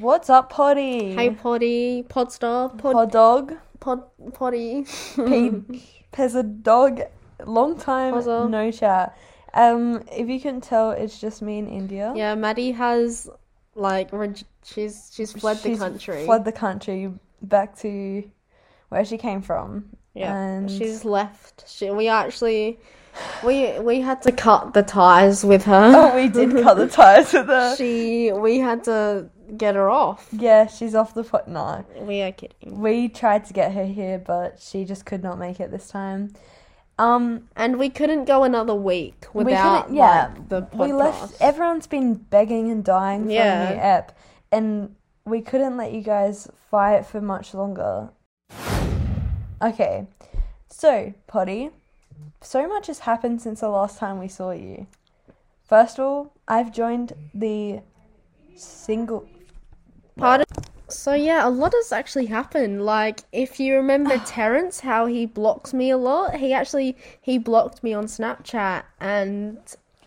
What's up, Potty? Hey, Potty, Podstar, Pod, Pod dog, Pod, Potty. Pezza dog. Long time no chat. Um, if you can tell, it's just me in India. yeah, Maddie has like reg- she's she's fled the country. Fled the country back to where she came from. yeah, and- she's left. She we actually we we had to cut the ties with her. Oh, we did cut the ties with her. She we had to get her off. Yeah, she's off the pot. No, We are kidding. we tried to get her here, but she just could not make it this time. Um, And we couldn't go another week We without couldn't- yeah, like, the podcast. we left. Everyone's been begging and dying for a Yeah. new ep, and we couldn't let you guys fight for much longer. Okay, so Potty, so much has happened since the last time we saw you. First of all, I've joined the single. Pardon? So yeah, a lot has actually happened. Like if you remember Terrence, how he blocks me a lot. He actually he blocked me on Snapchat, and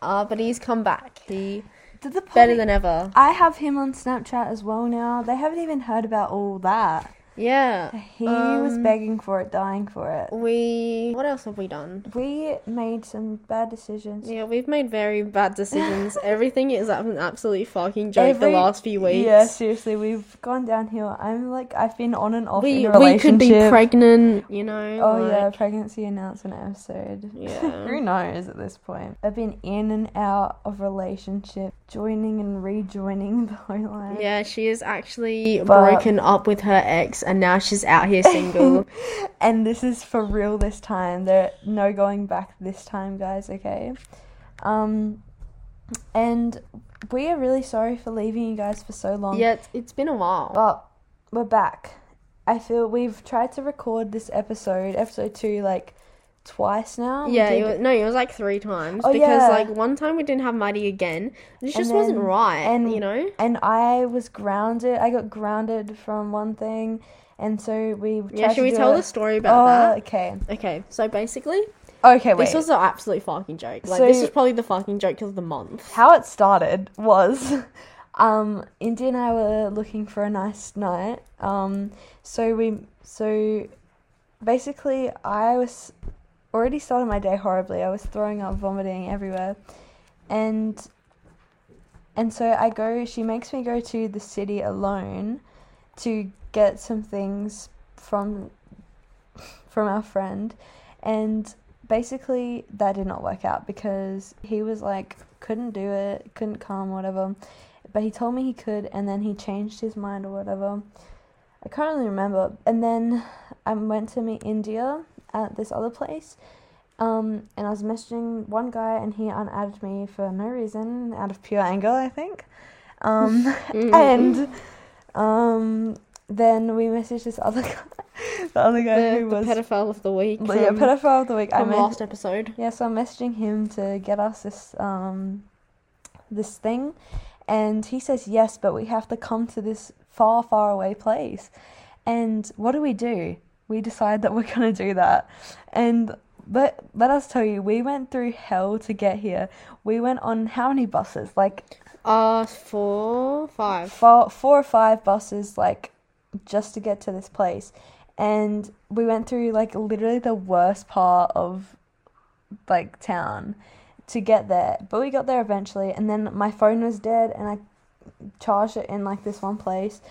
uh, but he's come back. He Did the better than ever. I have him on Snapchat as well now. They haven't even heard about all that. Yeah, He was Um, begging for it, dying for it. we. What else have we done? We made some bad decisions. Yeah, we've made very bad decisions. Everything is an absolute fucking joke Every- the last few weeks. Yeah, seriously, we've gone downhill. I'm like, I've been on and off we in a we could be pregnant. You know. Oh yeah, pregnancy announcement episode. Yeah. Who knows at this point? I've been in and out of relationship, joining and rejoining the whole line. Yeah, she is actually But- broken up with her ex, and now she's out here single. and this is for real this time. There no going back this time, guys, okay? Um and we are really sorry for leaving you guys for so long. yeah, it's, it's been a while. But we're back. I feel we've tried to record this episode, episode two, like twice now. Yeah, it was, no, it was like three times Oh, because yeah. like one time we didn't have Maddie again. It just wasn't right, and- you know. and I was grounded. I got grounded from one thing, and so we. Yeah, should we tell it- the story about Oh, that? okay. Okay, so basically, Okay, wait. this was an absolute fucking joke. Like So- this is probably the fucking joke of the month. How it started was, um, Indy and I were looking for a nice night. Um, so we, so basically, I was already started my day horribly. I was throwing up, vomiting everywhere, and and so I go. She makes me go to the city alone to get some things from from our friend, and basically that did not work out because he was like couldn't do it, couldn't come, whatever. But he told me he could, and then he changed his mind or whatever. I can't really remember. And then I went to meet India at this other place. Um, and I was messaging one guy, and he unadded me for no reason, out of pure anger, I think. Um, and um, then we messaged this other guy, the other guy the, who the was pedophile of the week. yeah, pedophile of the week. I from mess- last episode. yeah, so I'm messaging him to get us this um this thing and he says yes, but we have to come to this far, far away place. And what do we do? We decide that we're gonna do that. And let let us tell you, we went through hell to get here. We went on how many buses? Like Uh, four, five. four, four or five buses, like just to get to this place. And we went through like literally the worst part of like town to get there. But we got there eventually. And then my phone was dead, and I charged it in like this one place.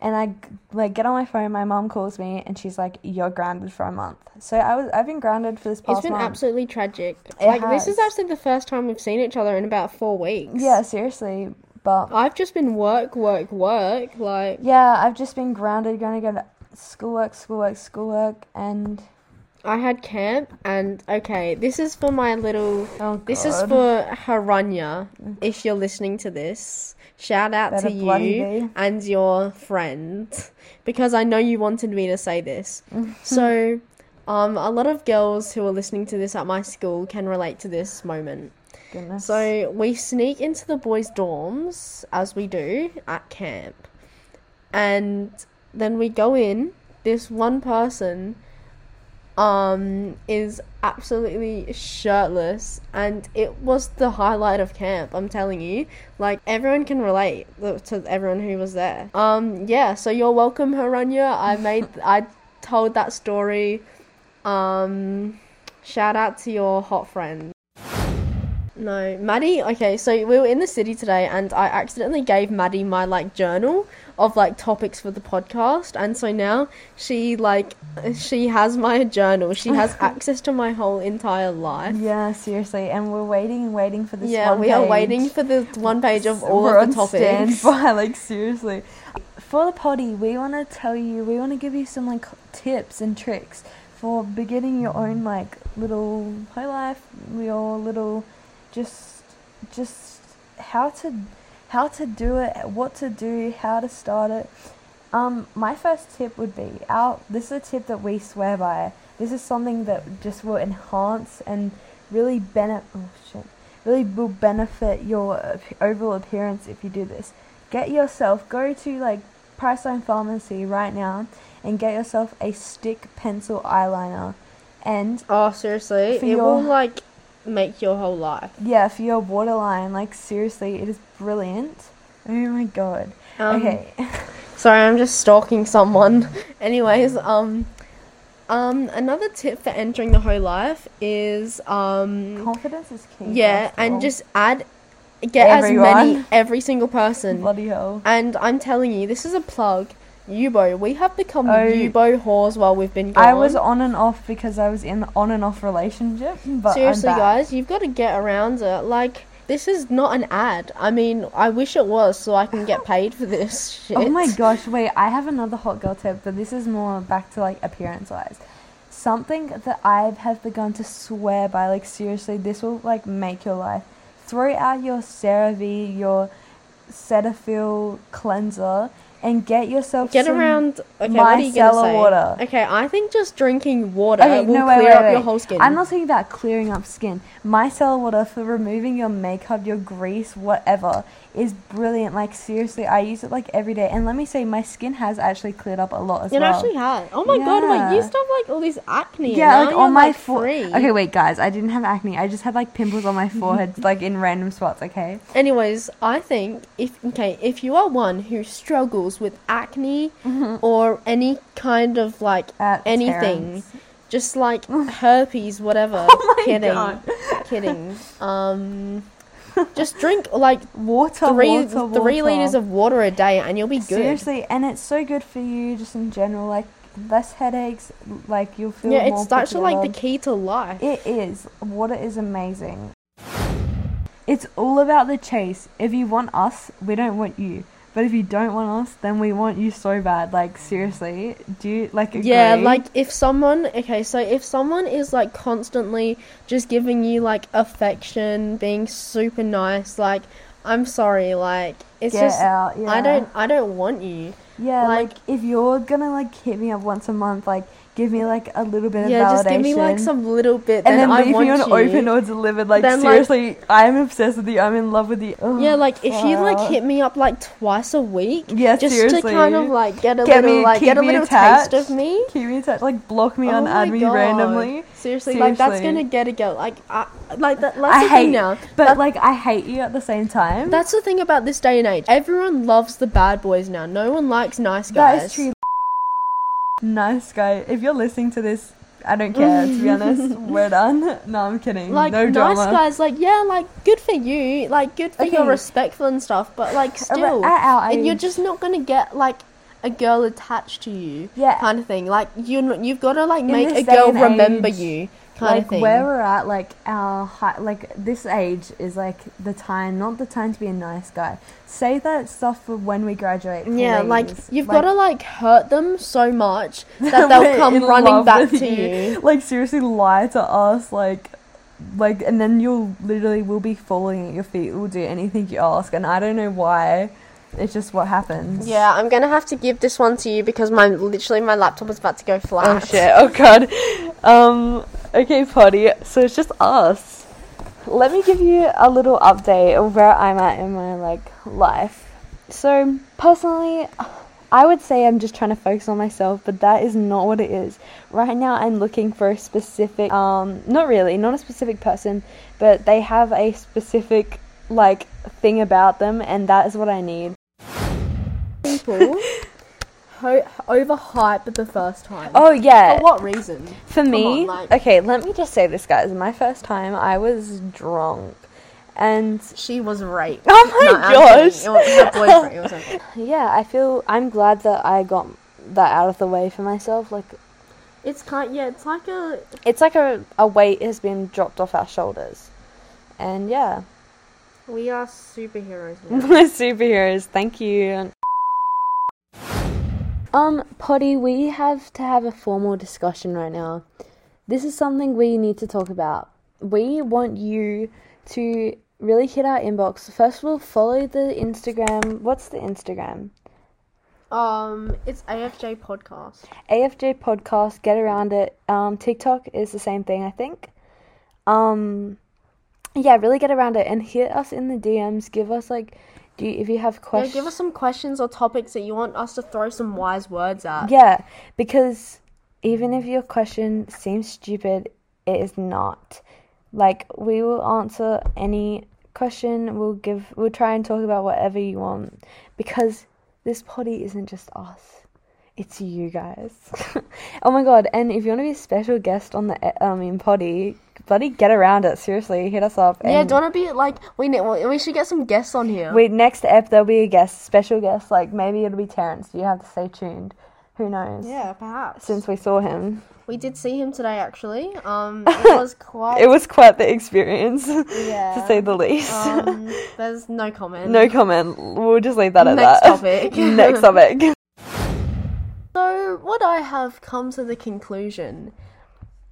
And I like get on my phone. My mom calls me, and she's like, "You're grounded for a month." So I was I've been grounded for this past month. It's been month. absolutely tragic. It like this is actually the first time we've seen each other in about four weeks. yeah, seriously. But I've just been work, work, work. Like yeah, I've just been grounded, going to go to schoolwork, schoolwork, schoolwork, and I had camp, and okay, this is for my little. oh God. This is for Haranya. If mm-hmm. you're listening to this, shout out Better to you and your friend because I know you wanted me to say this. so, um, a lot of girls who are listening to this at my school can relate to this moment. Goodness. So we sneak into the boys' dorms as we do at camp, and then we go in. This one person um is absolutely shirtless and it was the highlight of camp i'm telling you. Like everyone can relate to everyone who was there. Um yeah so you're welcome haranya i made i told that story. Um shout out to your hot friend. No, Maddie. Okay, so we were in the city today, and I accidentally gave Maddie my like journal of like topics for the podcast, and so now she like she has my journal. She has access to my hoe entire life. Yeah, seriously, and we're waiting and waiting for this. Yeah, we are page. waiting for the one page of all We're of the topics. standby, like seriously. For the potty, we want to tell you, we want to give you some like tips and tricks for beginning your own like little whole life, your little just just how to how to do it, what to do, how to start it. Um, my first tip would be our. This is a tip that we swear by. This is something that just will enhance and really benefit. Oh shit! Really will benefit your overall appearance if you do this. Get yourself go to like Priceline Pharmacy right now and get yourself a stick pencil eyeliner, and Oh, seriously, it your- will like make your whole life. yeah, for your waterline, like seriously, it is brilliant. Oh my god. Um, okay. Sorry, I'm just stalking someone. Anyways, um, um, another tip for entering the hoe life is um, Confidence is key. yeah, first of all. and just add, get as many every single person. bloody hell. And I'm telling you, this is a plug. Yubo, we have become Oh. Yubo whores while we've been gone. I was on and off because I was in on and off relationship, but Seriously, guys, you've got to get around it. Like, this is not an ad. I mean, I wish it was so I can get paid for this shit. Oh my gosh, wait, I have another hot girl tip, but this is more back to like appearance wise. Something that I have begun to swear by, like seriously, this will like make your life. Throw out your CeraVe, your Cetaphil cleanser, and get yourself Get some around. Okay, what are you gonna micellar say? water. Okay, I think just drinking water Okay, will no, wait, clear wait, up your whole skin. I'm not talking about clearing up skin. Micellar water for removing your makeup, your grease, whatever, is brilliant. Like seriously, I use it like every day. And let me say, my skin has actually cleared up a lot as well. It well. actually has. Oh my god! Wait, you used to have like all this acne. and yeah, now like you're, on my like, forehead. free. Okay, wait, guys, I didn't have acne. I just had like pimples on my forehead, like in random spots. Okay. Anyways, I think if okay, if you are one who struggles with acne or any kind of like At anything, Terrence. just like herpes, whatever. Oh my kidding, God. kidding. Um, just drink like Water, three water, three water. liters of water a day, and you'll be good. Seriously, and it's so good for you, just in general. Like less headaches. Like you'll feel. Yeah, it's actually like the key to life. It is. Water is amazing. It's all about the chase. If you want us, we don't want you. But if you don't want us, then we want you so bad. Like seriously, do you like agree? Yeah, like if someone okay, so if someone is like constantly just giving you like affection, being super nice, like I'm sorry, like it's get just out. Yeah. I don't I don't want you. Yeah, like, like- if you're gonna like hit me up once a month, like give me like a little bit of validation. Yeah, just give me like some little bit, and then I leave want me on you. open or delivered. Like Then, like- seriously, I'm obsessed with you. I'm in love with you. Ugh, yeah, like if you like hit me up like twice a week, Yeah, just seriously. to kind of like get a Get little me- like get a little attached. taste of me. keep me touch. Like block me, Oh on add me randomly. Seriously, like that's gonna get a girl. Like, I, like that. That's I the hate, thing now. but That- like I hate you at the same time. That's the thing about this day and age. Everyone loves the bad boys now. No one likes nice guys. is true. Nice guy. If you're listening to this, I don't care. to be honest, we're done. No, I'm kidding. Like no nice guys, like yeah, like good for you, like good for you're respectful and stuff. But like still, and you're just not gonna get like a girl attached to you, Yeah. kind of thing. Like you, you've got to like In make a girl remember age, you, like where we're at, like our high, like this age is like the time, not the time to be a nice guy. Say that stuff for when we graduate. yeah, like you've got to like hurt them so much that they'll come running back to you. Like seriously, lie to us, like. Like and then you'll literally will be falling at your feet. We'll do anything you ask, and I don't know why. It's just what happens. Yeah, I'm gonna have to give this one to you because my literally my laptop is about to go flat. Oh shit! Oh god. Um. Okay, potty. So it's just us. Let me give you a little update of where I'm at in my like life. So personally, I would say I'm just trying to focus on myself, but that is not what it is. Right now, I'm looking for a specific, um, not really, not a specific person, but they have a specific, like, thing about them, and that is what I need. People ho- overhype the first time. Oh, yeah. For what reason? For me, on, like- okay, let me just say this, guys. My first time, I was drunk. And She was raped. Oh my gosh. It was her boyfriend. It was her yeah, I feel I'm glad that I got that out of the way for myself. Like, It's kind. Of. Yeah, it's like a. it's like a, a weight has been dropped off our shoulders. And yeah, We are superheroes. now. we're superheroes. Thank you. Um, Potty, we have to have a formal discussion right now. This is something we need to talk about. We want you to really hit our inbox. First, of all, follow the Instagram. What's the Instagram? um, it's AFJ podcast. AFJ podcast. Get around it. Um, TikTok is the same thing, I think. Um, yeah, really get around it and hit us in the DMs. Give us like, do you, if you have questions, Yeah, give us some questions or topics that you want us to throw some wise words at. Yeah, because even if your question seems stupid, it is not. Like we will answer any question. We'll give. We'll try and talk about whatever you want because this potty isn't just us. It's you guys. oh my god! And if you want to be a special guest on the um in potty, bloody get around it. Seriously, hit us up. Yeah, do you want to be like we ne- we should get some guests on here. we next ep there'll be a guest, special guest. Like maybe it'll be Terrence. You have to stay tuned. Who knows? yeah, perhaps. Since we saw him. we did see him today, actually. Um, it was quite. It was quite the experience, Yeah. to say the least. Um, there's no comment. no comment. We'll just leave that at Next that. topic. Next topic. So what I have come to the conclusion,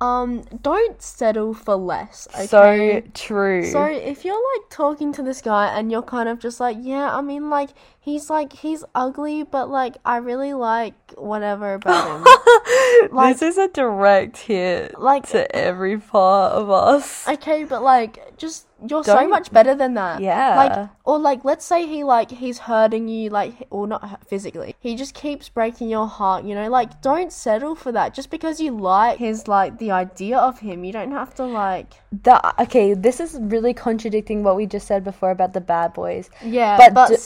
um, don't settle for less. Okay. So true. So if you're like talking to this guy and you're kind of just like, yeah, I mean like he's like he's ugly, but like I really like whatever about him. like- this is a direct hit Like- to every part of us. okay, but like just you're so Don't- much better than that. Yeah. Like or like let's say he like he's hurting you like or not physically. He just keeps breaking your heart, you know? Like don't settle for that. Just because you like his like the idea of him, you don't have to like The, okay, this is really contradicting what we just said before about the bad boys. Yeah, But but d-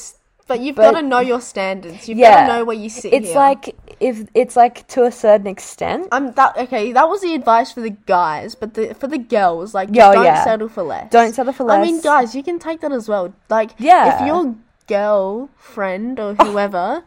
but, you've got to know your standards. You've Yeah. got to know where you sit. It's here. like if it's like to a certain extent. I'm that okay. That was the advice for the guys, but the for the girls, like Yeah, oh, don't yeah. settle for less. Don't settle for less. I mean, guys, you can take that as well. Like, Yeah. if your girlfriend or oh. whoever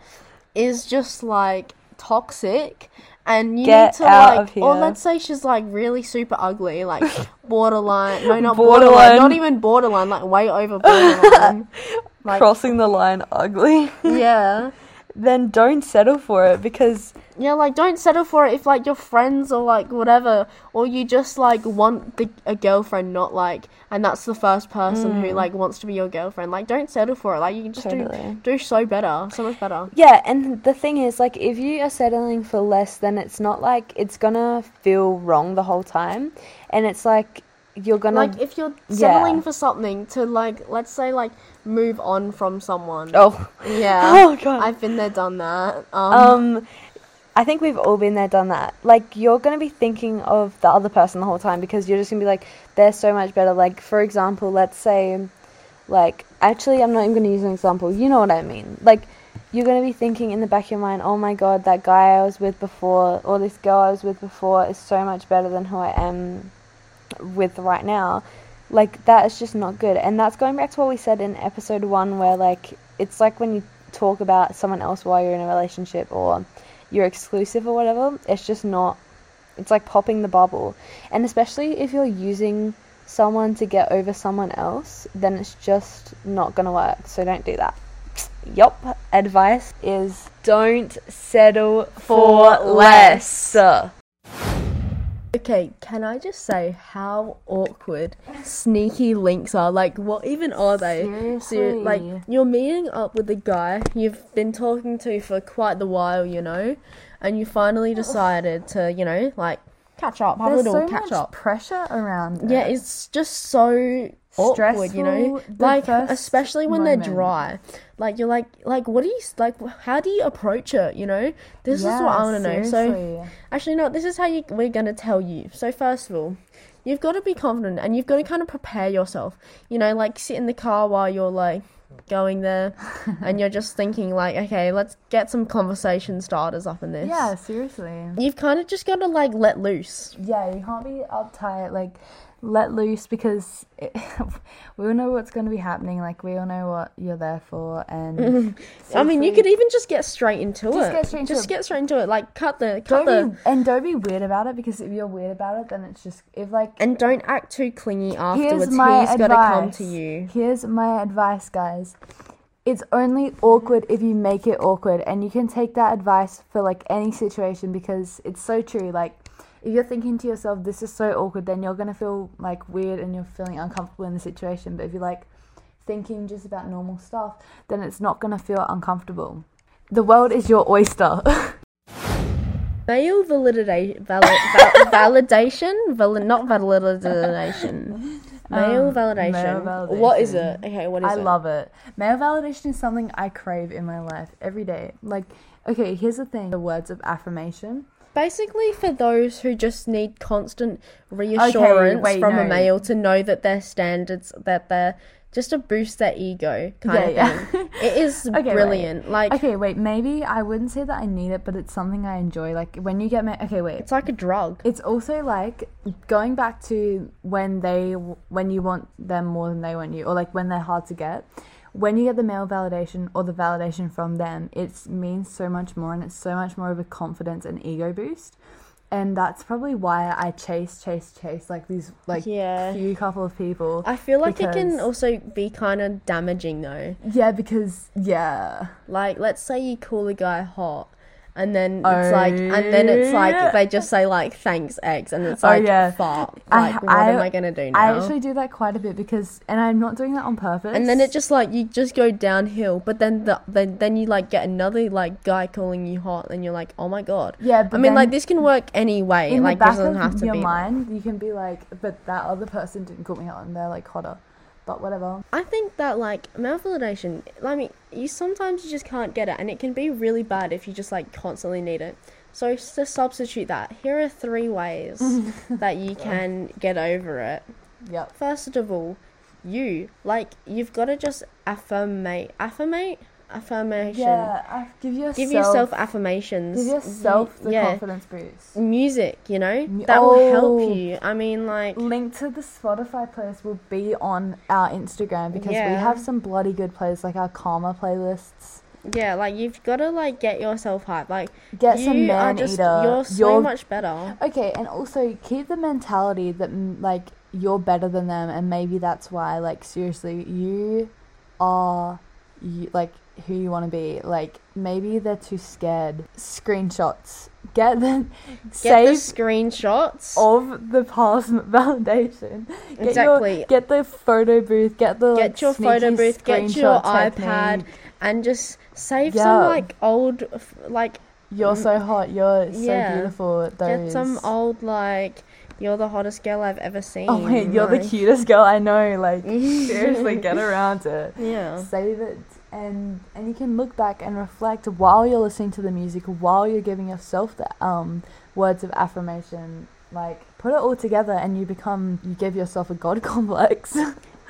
is just like toxic. And you Get need to like, or let's say she's like really super ugly, like borderline. No, not Borderline. borderline. Not even borderline. Like way over borderline. like, Crossing the line ugly. yeah. then don't settle for it because Yeah, like don't settle for it if like your friends or like whatever, or you just like want the, a girlfriend, not like, and that's the first person who mm. like wants to be your girlfriend. Like, don't settle for it. Like, you can just Totally. do do so better, so much better. Yeah, and the thing is, like, if you are settling for less, then it's not like it's gonna feel wrong the whole time, and it's like you're gonna. Like, if you're settling for something to like, let's say like move on from someone. oh, Yeah. oh god. I've been there, done that. Um, um, I think we've all been there, done that. Like, you're gonna be thinking of the other person the whole time because you're just gonna be like, they're so much better. Like, for example, let's say, like, actually, I'm not even gonna use an example. You know what I mean? Like. You're gonna be thinking in the back of your mind, oh my god, that guy I was with before, or this girl I was with before is so much better than who I am with right now, like that is just not good. And that's going back to what we said in episode one, where like it's like when you talk about someone else while you're in a relationship or you're exclusive or whatever, it's just not. It's like popping the bubble, and especially if you're using someone to get over someone else, then it's just not gonna work. So don't do that. Yup. Advice is don't settle for For less. Okay, can I just say how awkward sneaky links are? Like, what even are they? Seriously. like, you're meeting up with a guy you've been talking to for quite the while, you know, and you finally decided to, you know, like, catch up, have There's a little so catch much up. pressure around. Yeah, it. it's just so awkward, you know. Like especially when they're dry. Like you're like like what do you like how do you approach it, you know? This is what I want to know. So actually no, this is how you we're going to tell you. So first of all, you've got to be confident and you've got to kind of prepare yourself. You know, like sit in the car while you're like going there and you're just thinking like, okay, let's get some conversation starters up in this. yeah, seriously. You've kind of just got to like let loose. Yeah, you can't be uptight. Like, let loose because it, we all know what's going to be happening. Like, we all know what you're there for, and I mean, you could even just get straight into Just it. get straight into just it. get straight into it. Like cut the cut don't the be and don't be weird about it because if you're weird about it, then it's just if like and don't act too clingy here's my He's advice. got to come to you. Here's my advice, guys. It's only awkward if you make it awkward, and you can take that advice for like any situation because it's so true. Like, if you're thinking to yourself, "This is so awkward," then you're gonna feel like weird and you're feeling uncomfortable in the situation. But if you're like thinking just about normal stuff, then it's not gonna feel uncomfortable. The world is your oyster. Male validation, valid, val- validation, Vali- not validation. Male Um, validation. male What is it? Okay, what is I it? I love it. Male validation is something I crave in my life every day. Like, okay, here's the thing: the words of affirmation. Basically, for those who just need constant reassurance wait, from a male to know that their standards, that they're just to boost their ego, kind Yeah, of yeah. thing. It is Okay, wait. brilliant. Like Okay, wait. Maybe I wouldn't say that I need it, but it's something I enjoy. Like when you get ma- okay, wait. it's like a drug. It's also like going back to when they when you want them more than they want you, or like when they're hard to get. When you get the male validation or the validation from them, it means so much more, and it's so much more of a confidence and ego boost. And that's probably why I chase, chase, chase like these like Yeah. few couple of people. I feel like it can also be kind of damaging though. yeah, because yeah, Like, let's say you call a guy hot, and then Oh, it's like, and then it's oh, like they just say like thanks X, and it's Oh, like yeah. fuck. I- Like, what I- am I gonna do now? I actually do that quite a bit because, and I'm not doing that on purpose. and then it just like you just go downhill, but then the then then you like get another like guy calling you hot, and you're like, oh my god. yeah, but I mean, like this can work any way. in like the back doesn't of have to be in your be. mind, you can be like, but that other person didn't call me hot, and they're like hotter. But whatever. I think that like male validation, I mean, you sometimes you just can't get it, and it can be really bad if you just like constantly need it. So to substitute that, here are three ways that you can get over it. Yep. First of all, you like you've got to just affirmate, affirmate, affirmation. Yeah, give yourself Give yourself affirmations. give yourself the yeah. confidence boost. Music, you know, that will Oh. help you. I mean, like, Link to the Spotify playlist will be on our Instagram because we have some bloody good playlists, like our Karma playlists. yeah, like you've got to like get yourself hyped. Like, Get you some man just eater. you're so You're- much better. Okay, and also keep the mentality that like you're better than them, and maybe that's why. Like seriously, you are you, like who you want to be. Like maybe they're too scared. Screenshots. Get the Get the save screenshots. of the past validation. Get Exactly. Your, get the photo booth. Get the get like, your photo booth, get your iPad, technique. and just save Yeah. some like old, like You're so hot. You're so Yeah. beautiful. Those. get some old like you're the hottest girl I've ever seen. Oh wait, you're the cutest girl I know. Like seriously, get around it. Yeah. Save it, and and you can look back and reflect while you're listening to the music, while you're giving yourself the um words of affirmation. Like put it all together, and you become you give yourself a god complex.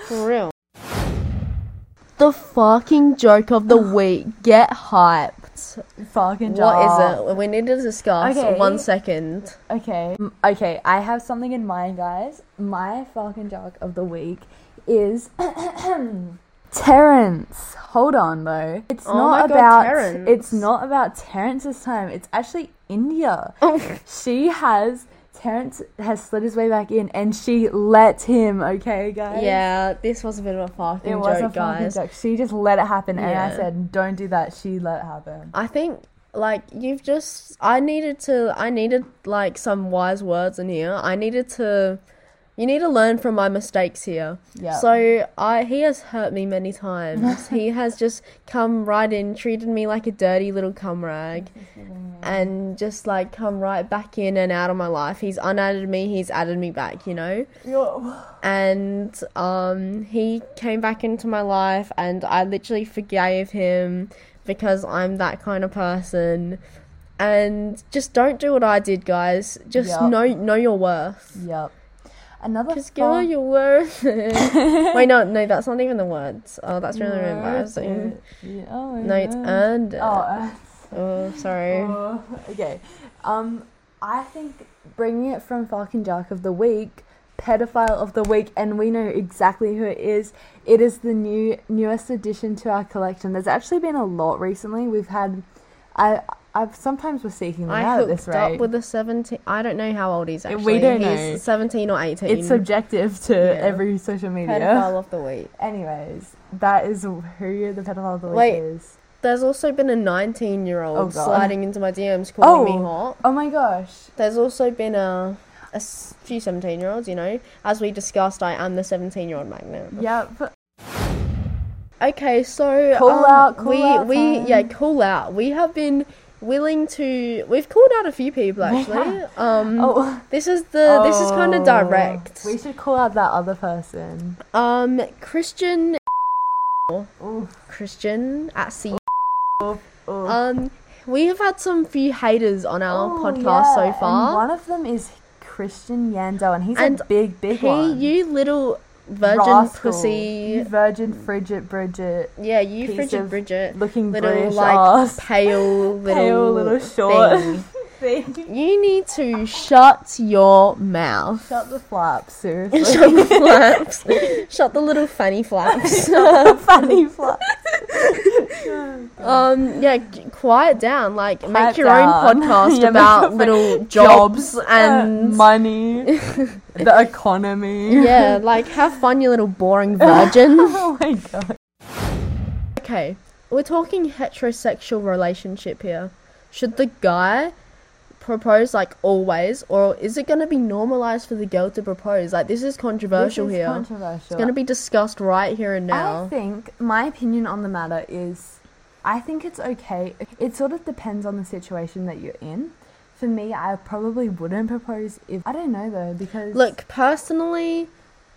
For real. The fucking joke of the week. Get hyped. Fucking What job. is it? We need to discuss. Okay. One second. Okay. Okay, I have something in mind, guys. My fucking joke of the week is Terrence. Hold on though. It's Oh not God, about Terrence. it's not about Terrence this time. It's actually India. she has Terrence has slid his way back in and she let him, okay, guys? Yeah, this was a bit of a fucking It was a joke, fucking guys. joke. She just let it happen and I said, Don't do that. She let it happen. I think like you've just I needed to I needed like some wise words in here. I needed to You need to learn from my mistakes here. Yeah. So I he has hurt me many times. he has just come right in, treated me like a dirty little cum rag, and just like come right back in and out of my life. He's unadded me. He's added me back. You know. And um, he came back into my life, and I literally forgave him because I'm that kind of person. And just don't do what I did, guys. Just Yup. know know your worth. Yep. Another girl, fun- you're worth it. Wait, no, no, that's not even the words. Oh, that's really embarrassing. Yeah, oh No, it's God. earned it. Oh, uh, Oh, sorry. Oh, okay. Um, I think bringing it from fucking Jack of the week, pedophile of the week, and we know exactly who it is. It is the new newest addition to our collection. There's actually been a lot recently. We've had, I, I've sometimes was seeking them I out at hooked rate. up with a 17. I don't know how old he's actually. We don't he's know. 17 or 18. it's subjective to Yeah. every social media. Pedophile of the week. Anyways, that is who the pedophile of the week Wait. is. There's also been a 19 year Oh, old God. sliding into my DMs calling me Oh. hot. Oh my gosh. There's also been a, a s- few 17 year olds, you know. As we discussed, I am the 17 year old magnet. Yep. Okay, so Call um, out, call we out we time. yeah call out. We have been willing to. We've called out a few people actually. Um, Oh. this is the this is kind Oh, of direct. We should call out that other person. Um, Christian Ooh, Christian at sea. ooh. Um, we have had some few haters on our Oh, podcast yeah, so And far. one of them is Christian Yando, and he's And a big, big He, one. you little virgin Rascal. pussy. You virgin, frigid, Bridget, Yeah, you frigid Bridget. looking Little British like ass. pale little Pale little short thing. You need to shut your mouth. Shut the flaps, seriously. Shut the flaps. Shut the little funny flaps. Funny flaps. um, yeah, g- quiet down. Like, Quiet make your down. own podcast Yeah, about little jobs, uh, and money, the economy. yeah, like have fun, you little boring virgin. oh my god. okay, we're talking heterosexual relationship here. Should the guy propose like always, or is it going to be normalized for the girl to propose? Like, this is controversial This is here. Controversial. It's going to be discussed right here and now. I think my opinion on the matter is I think it's okay. It sort of depends on the situation that you're in. For me, I probably wouldn't propose if I don't know though because Look, personally,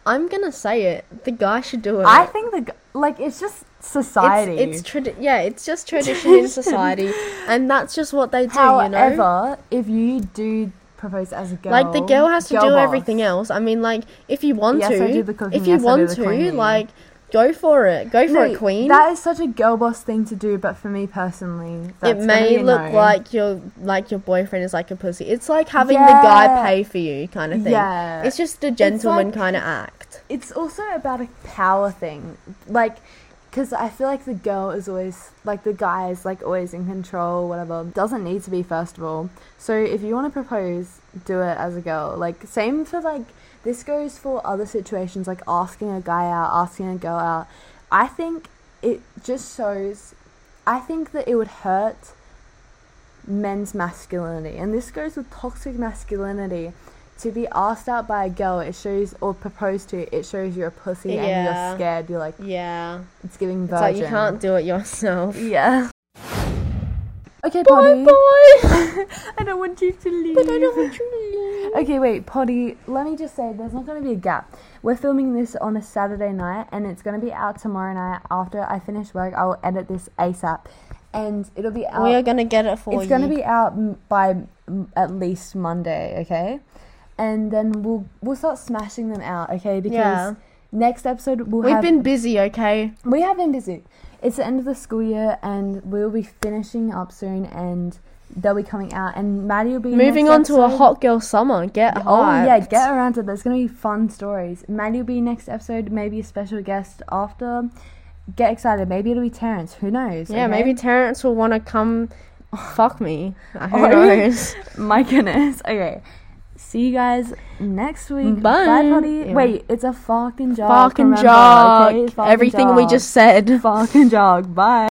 I'm gonna say it. The guy should do it. I think the like it's just society. It's, it's tradi- yeah, it's just tradition in society, and that's just what they do. you know, However, if you do propose as a girl, like the girl has to girl do boss. everything else. I mean, like if you want Yes, to, do the cooking, if you yes, want to, like go for it. Go for No, it, queen. That is such a girl boss thing to do, but for me personally, that's it may look no. like your like your boyfriend is like a pussy. It's like having the guy pay for you, kind of thing. Yeah. It's just a gentleman like- kind of act. it's also about a power thing like because i feel like the girl is always like the guy is like always in control whatever. Doesn't need to be first of all. So if you want to propose do it as a girl. Like same for like this goes for other situations like asking a guy out asking a girl out. I think it just shows i think that it would hurt men's masculinity. And this goes with toxic masculinity to be asked out by a girl, it shows or proposed to, it shows you're a pussy and you're scared. You're like, Yeah, it's giving it's virgin. like you can't do it yourself. Yeah. Okay, Bye Potty. bye. I don't want you to leave. But I don't want you to leave. Okay, wait, Potty. Let me just say, there's not going to be a gap. We're filming this on a Saturday night, and it's going to be out tomorrow night. After I finish work, I will edit this ASAP, and it'll be out. We are gonna get it for it's you. It's going to be out by m- at least Monday, okay? And then we'll we'll start smashing them out, okay? Because Yeah. next episode we'll We've have been busy, okay? we have been busy. It's the end of the school year, and we'll be finishing up soon, and they'll be coming out. And Maddie will be Moving on next to a hot girl summer. Get Oh yeah, get around to it. There's gonna be fun stories. Maddie will be next episode. Maybe a special guest after. Get excited. Maybe it'll be Terrence. Who knows? Yeah, okay? maybe Terrence will want to come fuck me. Who Oh. knows? My goodness. Okay. See you guys next week. Mm-hmm. Bye. Bye, Potty. Yeah. Wait, it's a fucking jog. Fucking remember, jog. okay? Fucking Everything we jog. just said. Fucking jog. Bye.